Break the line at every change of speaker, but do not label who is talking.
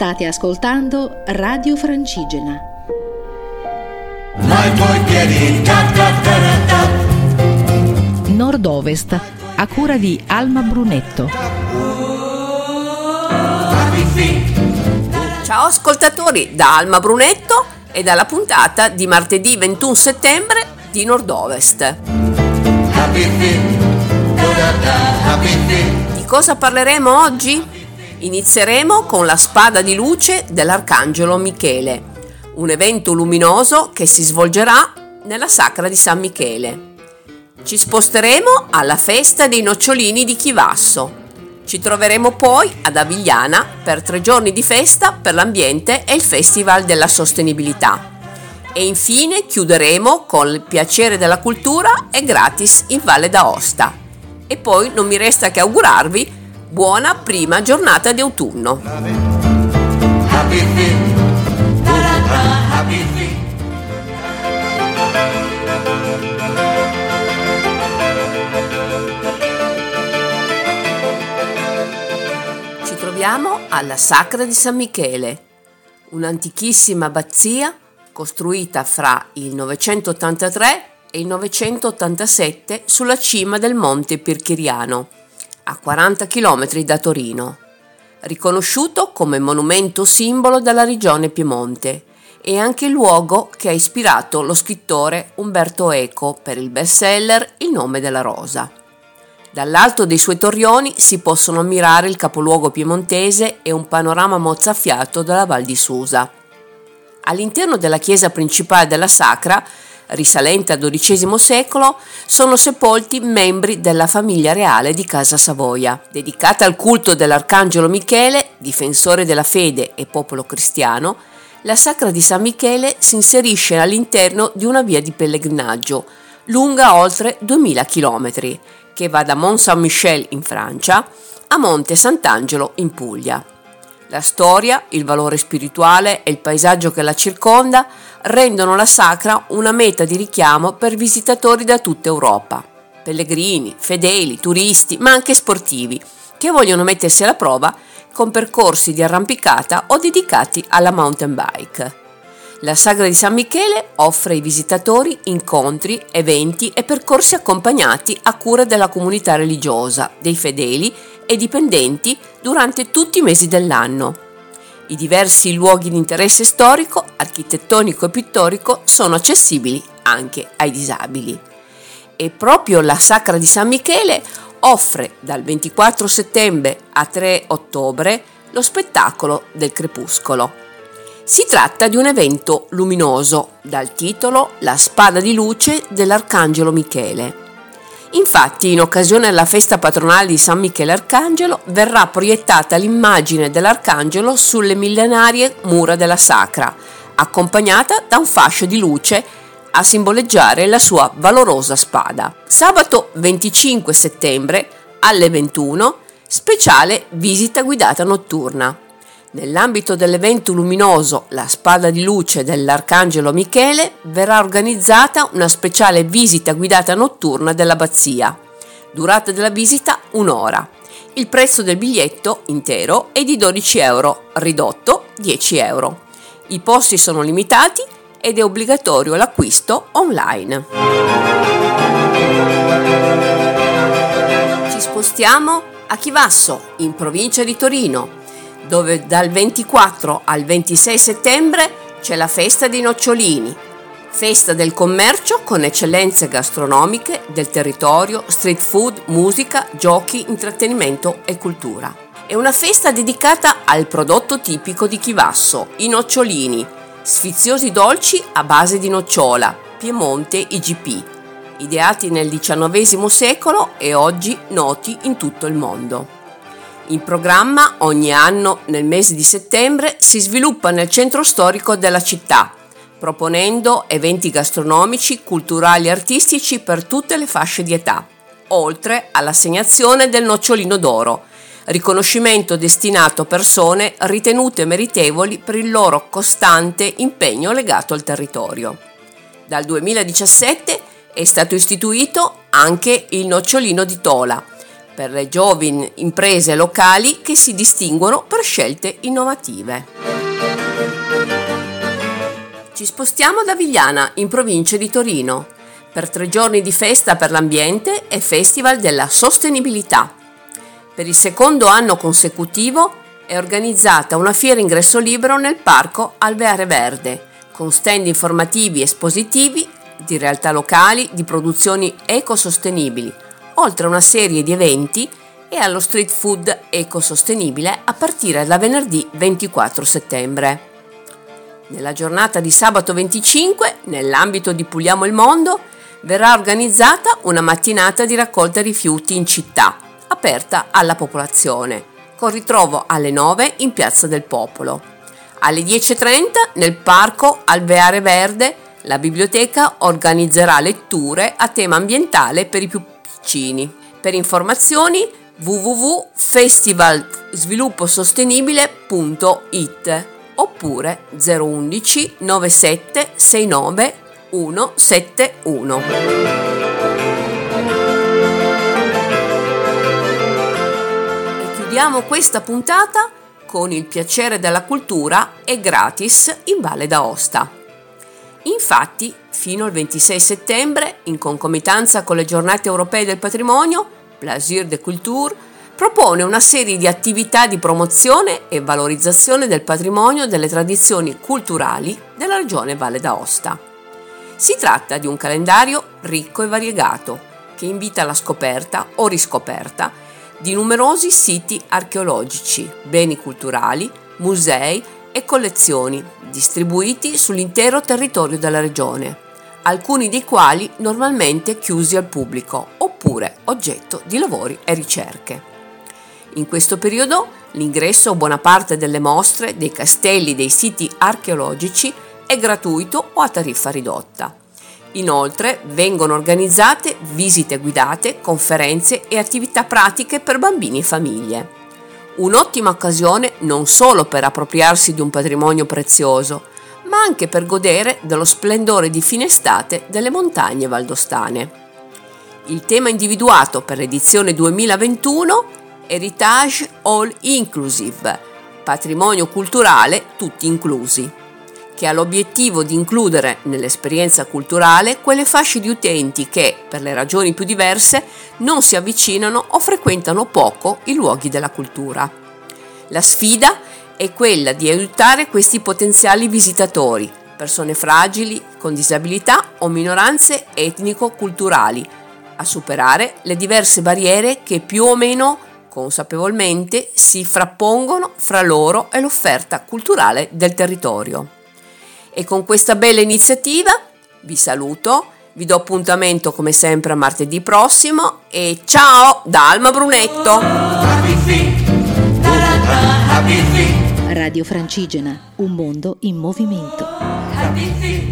State ascoltando Radio Francigena. Nord-Ovest, a cura di Alma Brunetto.
Ciao ascoltatori da Alma Brunetto e dalla puntata di martedì 21 settembre di Nord-Ovest. Di cosa parleremo oggi? Inizieremo con la spada di luce dell'Arcangelo Michele, un evento luminoso che si svolgerà nella sacra di San Michele. Ci sposteremo alla festa dei nocciolini di Chivasso. Ci troveremo poi ad Avigliana per tre giorni di festa per l'ambiente e il Festival della Sostenibilità. E infine chiuderemo con il piacere della cultura e gratis in Valle d'Aosta. E poi non mi resta che augurarvi Buona prima giornata di autunno. Ci troviamo alla Sacra di San Michele, un'antichissima abbazia costruita fra il 983 e il 987 sulla cima del monte Pirchiriano a 40 km da Torino, riconosciuto come monumento simbolo della regione Piemonte e anche luogo che ha ispirato lo scrittore Umberto Eco per il bestseller Il nome della rosa. Dall'alto dei suoi torrioni si possono ammirare il capoluogo piemontese e un panorama mozzafiato dalla Val di Susa. All'interno della chiesa principale della Sacra risalente al XII secolo, sono sepolti membri della famiglia reale di Casa Savoia. Dedicata al culto dell'Arcangelo Michele, difensore della fede e popolo cristiano, la Sacra di San Michele si inserisce all'interno di una via di pellegrinaggio lunga oltre 2000 km, che va da Mont Saint-Michel in Francia a Monte Sant'Angelo in Puglia. La storia, il valore spirituale e il paesaggio che la circonda rendono la sacra una meta di richiamo per visitatori da tutta Europa, pellegrini, fedeli, turisti, ma anche sportivi, che vogliono mettersi alla prova con percorsi di arrampicata o dedicati alla mountain bike. La Sagra di San Michele offre ai visitatori incontri, eventi e percorsi accompagnati a cura della comunità religiosa, dei fedeli e dipendenti durante tutti i mesi dell'anno. I diversi luoghi di interesse storico, architettonico e pittorico sono accessibili anche ai disabili. E proprio la Sacra di San Michele offre dal 24 settembre a 3 ottobre lo spettacolo del crepuscolo. Si tratta di un evento luminoso dal titolo La spada di luce dell'Arcangelo Michele Infatti, in occasione della festa patronale di San Michele Arcangelo, verrà proiettata l'immagine dell'Arcangelo sulle millenarie mura della Sacra, accompagnata da un fascio di luce a simboleggiare la sua valorosa spada. Sabato 25 settembre alle 21, speciale visita guidata notturna. Nell'ambito dell'evento luminoso La spada di luce dell'Arcangelo Michele verrà organizzata una speciale visita guidata notturna dell'abbazia. Durata della visita un'ora. Il prezzo del biglietto intero è di 12 euro, ridotto 10 euro. I posti sono limitati ed è obbligatorio l'acquisto online. Ci spostiamo a Chivasso, in provincia di Torino dove dal 24 al 26 settembre c'è la festa dei nocciolini, festa del commercio con eccellenze gastronomiche del territorio, street food, musica, giochi, intrattenimento e cultura. È una festa dedicata al prodotto tipico di Chivasso, i nocciolini, sfiziosi dolci a base di nocciola, Piemonte IGP, ideati nel XIX secolo e oggi noti in tutto il mondo. In programma ogni anno nel mese di settembre si sviluppa nel centro storico della città, proponendo eventi gastronomici, culturali e artistici per tutte le fasce di età, oltre all'assegnazione del nocciolino d'oro, riconoscimento destinato a persone ritenute meritevoli per il loro costante impegno legato al territorio. Dal 2017 è stato istituito anche il nocciolino di Tola, per le giovani imprese locali che si distinguono per scelte innovative. Ci spostiamo da Vigliana, in provincia di Torino, per tre giorni di festa per l'ambiente e Festival della Sostenibilità. Per il secondo anno consecutivo è organizzata una fiera ingresso libero nel parco Alveare Verde, con stand informativi e espositivi di realtà locali di produzioni ecosostenibili, oltre a una serie di eventi e allo street food ecosostenibile a partire da venerdì 24 settembre. Nella giornata di sabato 25, nell'ambito di Puliamo il Mondo, verrà organizzata una mattinata di raccolta rifiuti in città, aperta alla popolazione, con ritrovo alle 9 in Piazza del Popolo. Alle 10.30 nel parco Alveare Verde la biblioteca organizzerà letture a tema ambientale per i più piccini. Per informazioni www.festivalsvilupposostenibile.it oppure 011 97 69 171. E chiudiamo questa puntata con il piacere della cultura e gratis in Valle d'Aosta. Infatti, fino al 26 settembre, in concomitanza con le giornate europee del patrimonio, Plaisir de Culture propone una serie di attività di promozione e valorizzazione del patrimonio delle tradizioni culturali della regione Valle d'Aosta. Si tratta di un calendario ricco e variegato che invita alla scoperta o riscoperta di numerosi siti archeologici, beni culturali, musei e collezioni distribuiti sull'intero territorio della regione, alcuni dei quali normalmente chiusi al pubblico oppure oggetto di lavori e ricerche. In questo periodo l'ingresso a buona parte delle mostre, dei castelli, dei siti archeologici è gratuito o a tariffa ridotta. Inoltre vengono organizzate visite guidate, conferenze e attività pratiche per bambini e famiglie. Un'ottima occasione non solo per appropriarsi di un patrimonio prezioso, ma anche per godere dello splendore di fine estate delle montagne valdostane. Il tema individuato per l'edizione 2021 è Heritage All Inclusive, patrimonio culturale tutti inclusi che ha l'obiettivo di includere nell'esperienza culturale quelle fasce di utenti che, per le ragioni più diverse, non si avvicinano o frequentano poco i luoghi della cultura. La sfida è quella di aiutare questi potenziali visitatori, persone fragili, con disabilità o minoranze etnico-culturali, a superare le diverse barriere che più o meno consapevolmente si frappongono fra loro e l'offerta culturale del territorio. E con questa bella iniziativa vi saluto, vi do appuntamento come sempre a martedì prossimo e ciao da Alma Brunetto.
Radio Francigena, un mondo in movimento. Happy feet.